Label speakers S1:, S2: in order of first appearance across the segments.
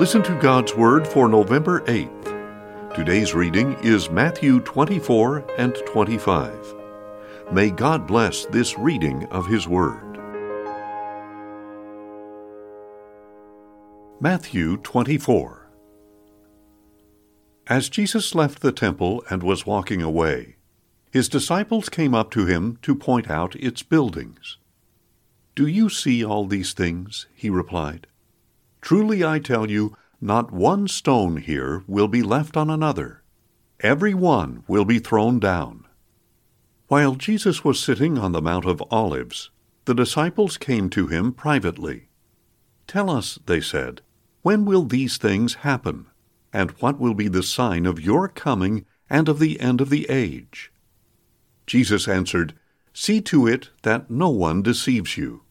S1: Listen to God's Word for November 8th. Today's reading is Matthew 24 and 25. May God bless this reading of His Word. Matthew 24 As Jesus left the temple and was walking away, his disciples came up to him to point out its buildings. Do you see all these things? He replied. Truly I tell you, not one stone here will be left on another. Every one will be thrown down. While Jesus was sitting on the Mount of Olives, the disciples came to him privately. Tell us, they said, when will these things happen? And what will be the sign of your coming and of the end of the age? Jesus answered, See to it that no one deceives you.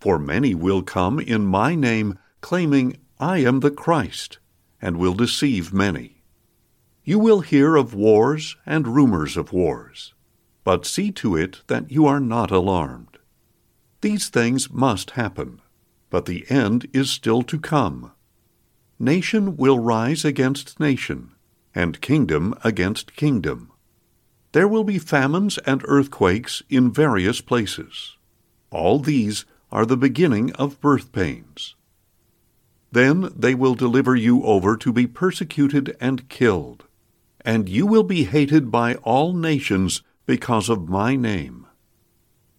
S1: For many will come in my name, claiming, I am the Christ, and will deceive many. You will hear of wars and rumors of wars, but see to it that you are not alarmed. These things must happen, but the end is still to come. Nation will rise against nation, and kingdom against kingdom. There will be famines and earthquakes in various places. All these are the beginning of birth pains. Then they will deliver you over to be persecuted and killed, and you will be hated by all nations because of my name.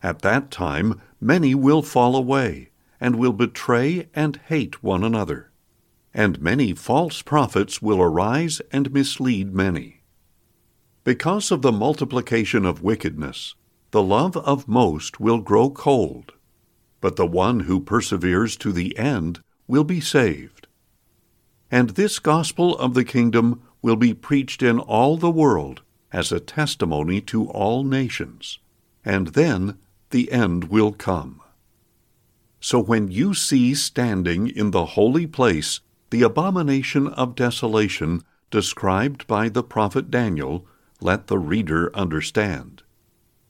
S1: At that time many will fall away, and will betray and hate one another. And many false prophets will arise and mislead many. Because of the multiplication of wickedness, the love of most will grow cold, but the one who perseveres to the end will be saved. And this gospel of the kingdom will be preached in all the world as a testimony to all nations, and then the end will come. So when you see standing in the holy place the abomination of desolation described by the prophet Daniel, let the reader understand.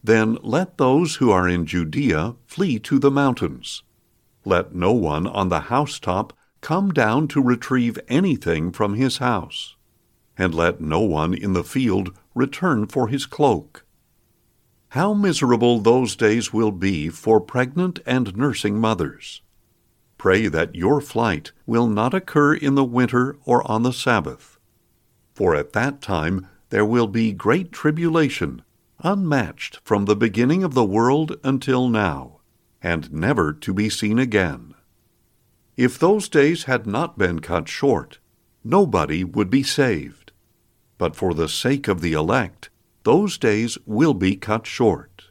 S1: Then let those who are in Judea flee to the mountains. Let no one on the housetop come down to retrieve anything from his house, and let no one in the field return for his cloak. How miserable those days will be for pregnant and nursing mothers! Pray that your flight will not occur in the winter or on the Sabbath. For at that time there will be great tribulation, unmatched from the beginning of the world until now and never to be seen again. If those days had not been cut short, nobody would be saved. But for the sake of the elect, those days will be cut short.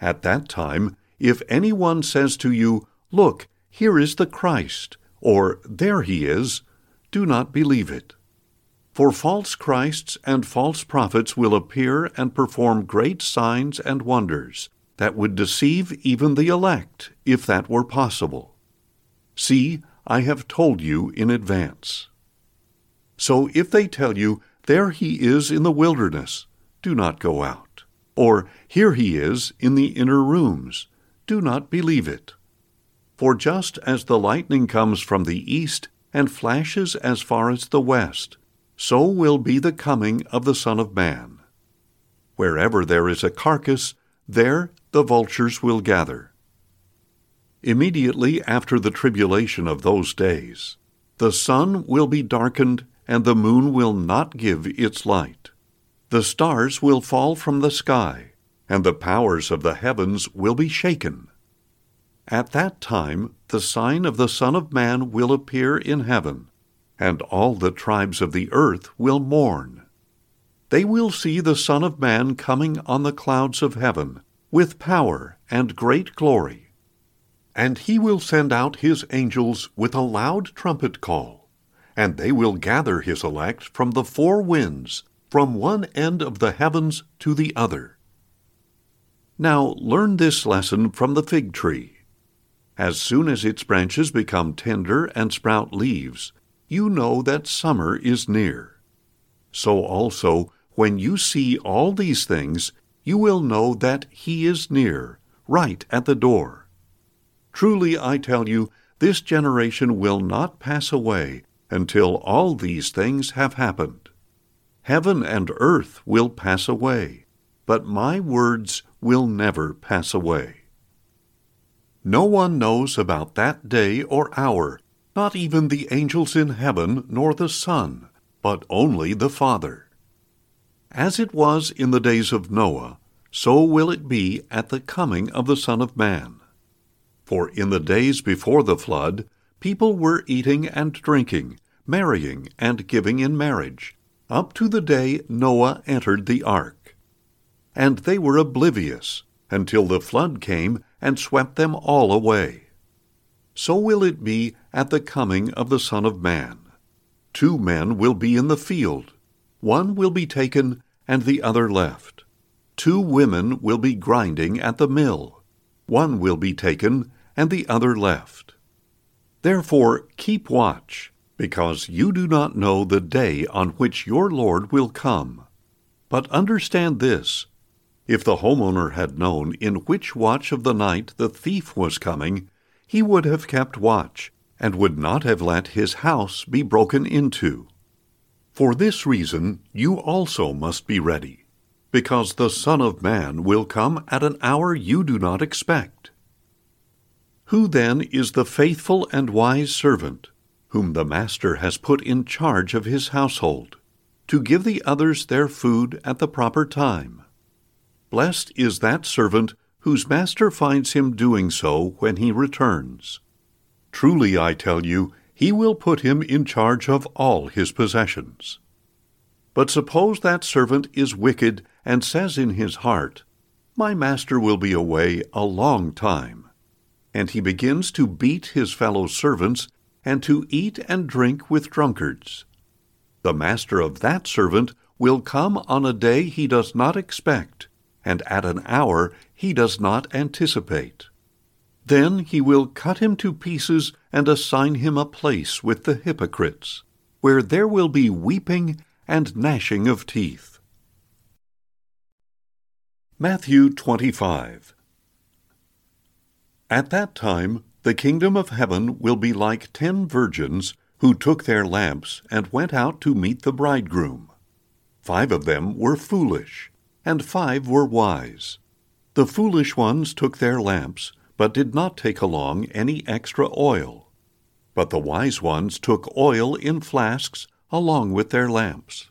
S1: At that time, if anyone says to you, Look, here is the Christ, or There he is, do not believe it. For false Christs and false prophets will appear and perform great signs and wonders that would deceive even the elect, if that were possible. See, I have told you in advance. So if they tell you, There he is in the wilderness, do not go out. Or, Here he is in the inner rooms, do not believe it. For just as the lightning comes from the east and flashes as far as the west, so will be the coming of the Son of Man. Wherever there is a carcass, there the vultures will gather. Immediately after the tribulation of those days, the sun will be darkened, and the moon will not give its light. The stars will fall from the sky, and the powers of the heavens will be shaken. At that time the sign of the Son of Man will appear in heaven, and all the tribes of the earth will mourn. They will see the Son of Man coming on the clouds of heaven with power and great glory. And he will send out his angels with a loud trumpet call, and they will gather his elect from the four winds, from one end of the heavens to the other. Now learn this lesson from the fig tree. As soon as its branches become tender and sprout leaves, you know that summer is near. So also, when you see all these things, you will know that he is near, right at the door. Truly I tell you, this generation will not pass away until all these things have happened. Heaven and earth will pass away, but my words will never pass away. No one knows about that day or hour, not even the angels in heaven nor the Son, but only the Father. As it was in the days of Noah, so will it be at the coming of the Son of Man. For in the days before the flood, people were eating and drinking, marrying and giving in marriage, up to the day Noah entered the ark. And they were oblivious until the flood came and swept them all away. So will it be at the coming of the Son of Man. Two men will be in the field, one will be taken and the other left. Two women will be grinding at the mill, one will be taken and the other left. Therefore keep watch, because you do not know the day on which your Lord will come. But understand this if the homeowner had known in which watch of the night the thief was coming, he would have kept watch, and would not have let his house be broken into. For this reason you also must be ready, because the Son of Man will come at an hour you do not expect. Who then is the faithful and wise servant, whom the master has put in charge of his household, to give the others their food at the proper time? Blessed is that servant whose master finds him doing so when he returns. Truly, I tell you, he will put him in charge of all his possessions. But suppose that servant is wicked and says in his heart, My master will be away a long time and he begins to beat his fellow servants and to eat and drink with drunkards. The master of that servant will come on a day he does not expect, and at an hour he does not anticipate. Then he will cut him to pieces and assign him a place with the hypocrites, where there will be weeping and gnashing of teeth. Matthew 25 at that time the kingdom of heaven will be like ten virgins who took their lamps and went out to meet the bridegroom. Five of them were foolish, and five were wise. The foolish ones took their lamps, but did not take along any extra oil. But the wise ones took oil in flasks along with their lamps.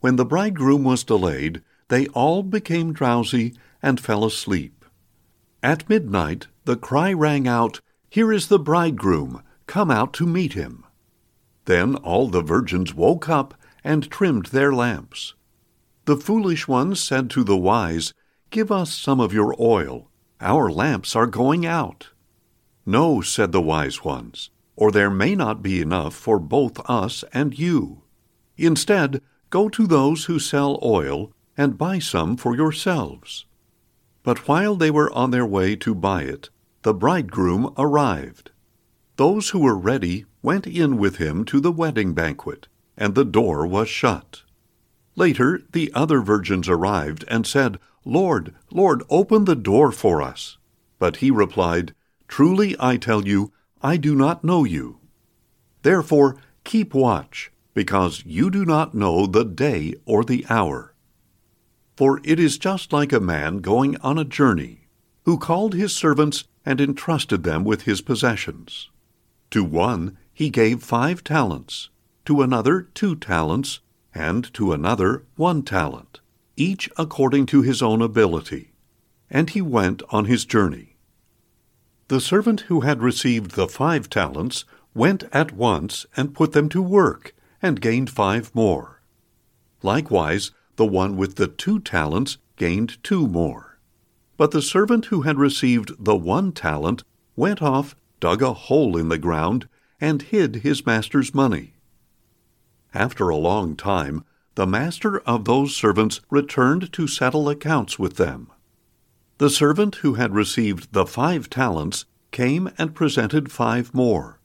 S1: When the bridegroom was delayed, they all became drowsy and fell asleep. At midnight the cry rang out, Here is the bridegroom, come out to meet him. Then all the virgins woke up and trimmed their lamps. The foolish ones said to the wise, Give us some of your oil, our lamps are going out. No, said the wise ones, or there may not be enough for both us and you. Instead, go to those who sell oil and buy some for yourselves. But while they were on their way to buy it, the bridegroom arrived. Those who were ready went in with him to the wedding banquet, and the door was shut. Later the other virgins arrived and said, Lord, Lord, open the door for us. But he replied, Truly I tell you, I do not know you. Therefore keep watch, because you do not know the day or the hour. For it is just like a man going on a journey, who called his servants and entrusted them with his possessions. To one he gave five talents, to another two talents, and to another one talent, each according to his own ability. And he went on his journey. The servant who had received the five talents went at once and put them to work, and gained five more. Likewise, the one with the two talents gained two more. But the servant who had received the one talent went off, dug a hole in the ground, and hid his master's money. After a long time, the master of those servants returned to settle accounts with them. The servant who had received the five talents came and presented five more.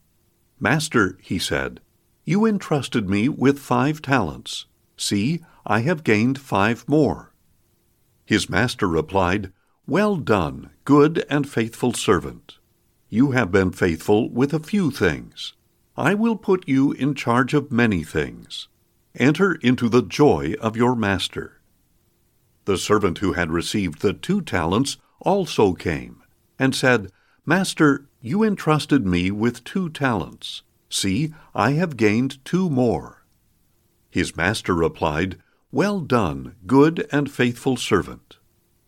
S1: Master, he said, you entrusted me with five talents. See, I have gained five more. His master replied, Well done, good and faithful servant. You have been faithful with a few things. I will put you in charge of many things. Enter into the joy of your master. The servant who had received the two talents also came, and said, Master, you entrusted me with two talents. See, I have gained two more. His master replied, Well done, good and faithful servant.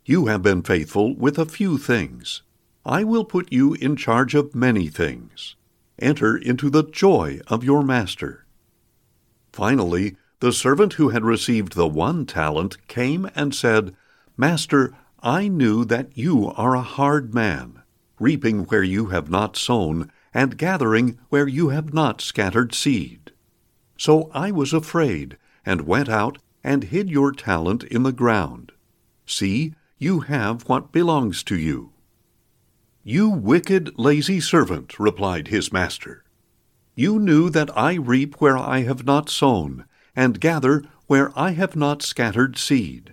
S1: You have been faithful with a few things. I will put you in charge of many things. Enter into the joy of your master. Finally, the servant who had received the one talent came and said, Master, I knew that you are a hard man, reaping where you have not sown, and gathering where you have not scattered seed. So I was afraid, and went out and hid your talent in the ground. See, you have what belongs to you. You wicked, lazy servant, replied his master. You knew that I reap where I have not sown, and gather where I have not scattered seed.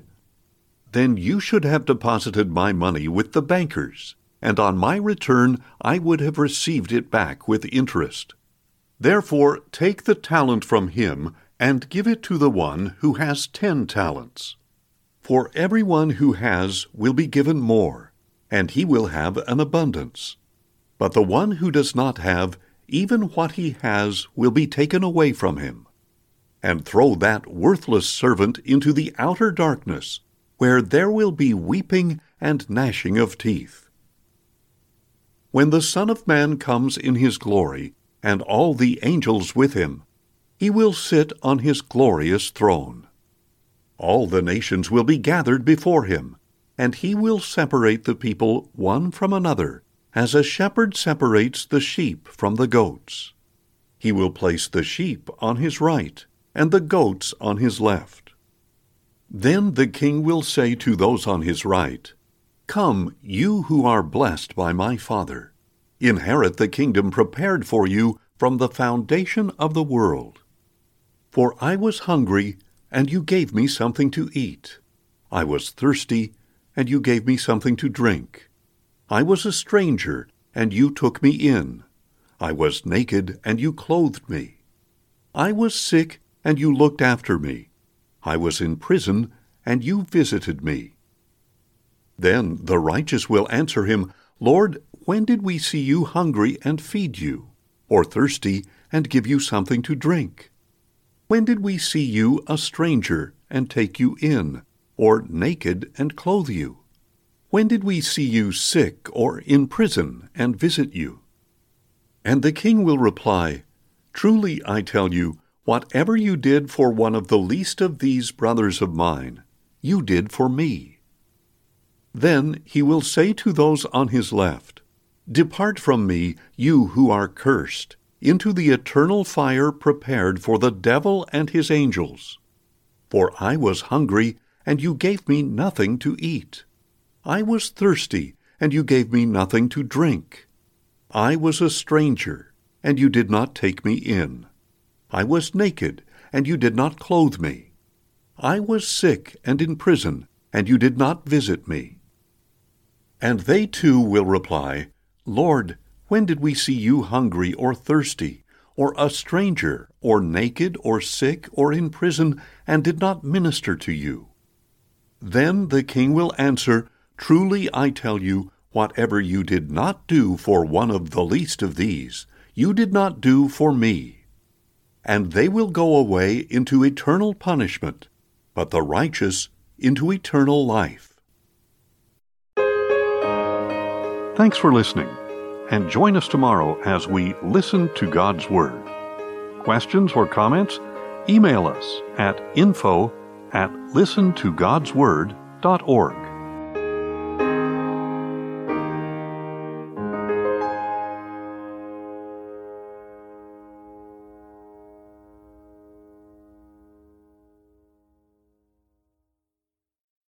S1: Then you should have deposited my money with the bankers, and on my return I would have received it back with interest. Therefore take the talent from him, and give it to the one who has ten talents. For everyone who has will be given more and he will have an abundance. But the one who does not have, even what he has, will be taken away from him. And throw that worthless servant into the outer darkness, where there will be weeping and gnashing of teeth. When the Son of Man comes in his glory, and all the angels with him, he will sit on his glorious throne. All the nations will be gathered before him and he will separate the people one from another, as a shepherd separates the sheep from the goats. He will place the sheep on his right, and the goats on his left. Then the king will say to those on his right, Come, you who are blessed by my Father, inherit the kingdom prepared for you from the foundation of the world. For I was hungry, and you gave me something to eat. I was thirsty, and you gave me something to drink. I was a stranger, and you took me in. I was naked, and you clothed me. I was sick, and you looked after me. I was in prison, and you visited me. Then the righteous will answer him, Lord, when did we see you hungry and feed you, or thirsty and give you something to drink? When did we see you a stranger and take you in, or naked and clothe you? When did we see you sick or in prison and visit you? And the king will reply, Truly I tell you, whatever you did for one of the least of these brothers of mine, you did for me. Then he will say to those on his left, Depart from me, you who are cursed, into the eternal fire prepared for the devil and his angels. For I was hungry, and you gave me nothing to eat. I was thirsty, and you gave me nothing to drink. I was a stranger, and you did not take me in. I was naked, and you did not clothe me. I was sick and in prison, and you did not visit me. And they too will reply, Lord, when did we see you hungry or thirsty, or a stranger, or naked, or sick, or in prison, and did not minister to you? Then the king will answer, Truly I tell you, whatever you did not do for one of the least of these, you did not do for me. And they will go away into eternal punishment, but the righteous into eternal life. Thanks for listening, and join us tomorrow as we listen to God's Word. Questions or comments? Email us at info at listentogodsword.org.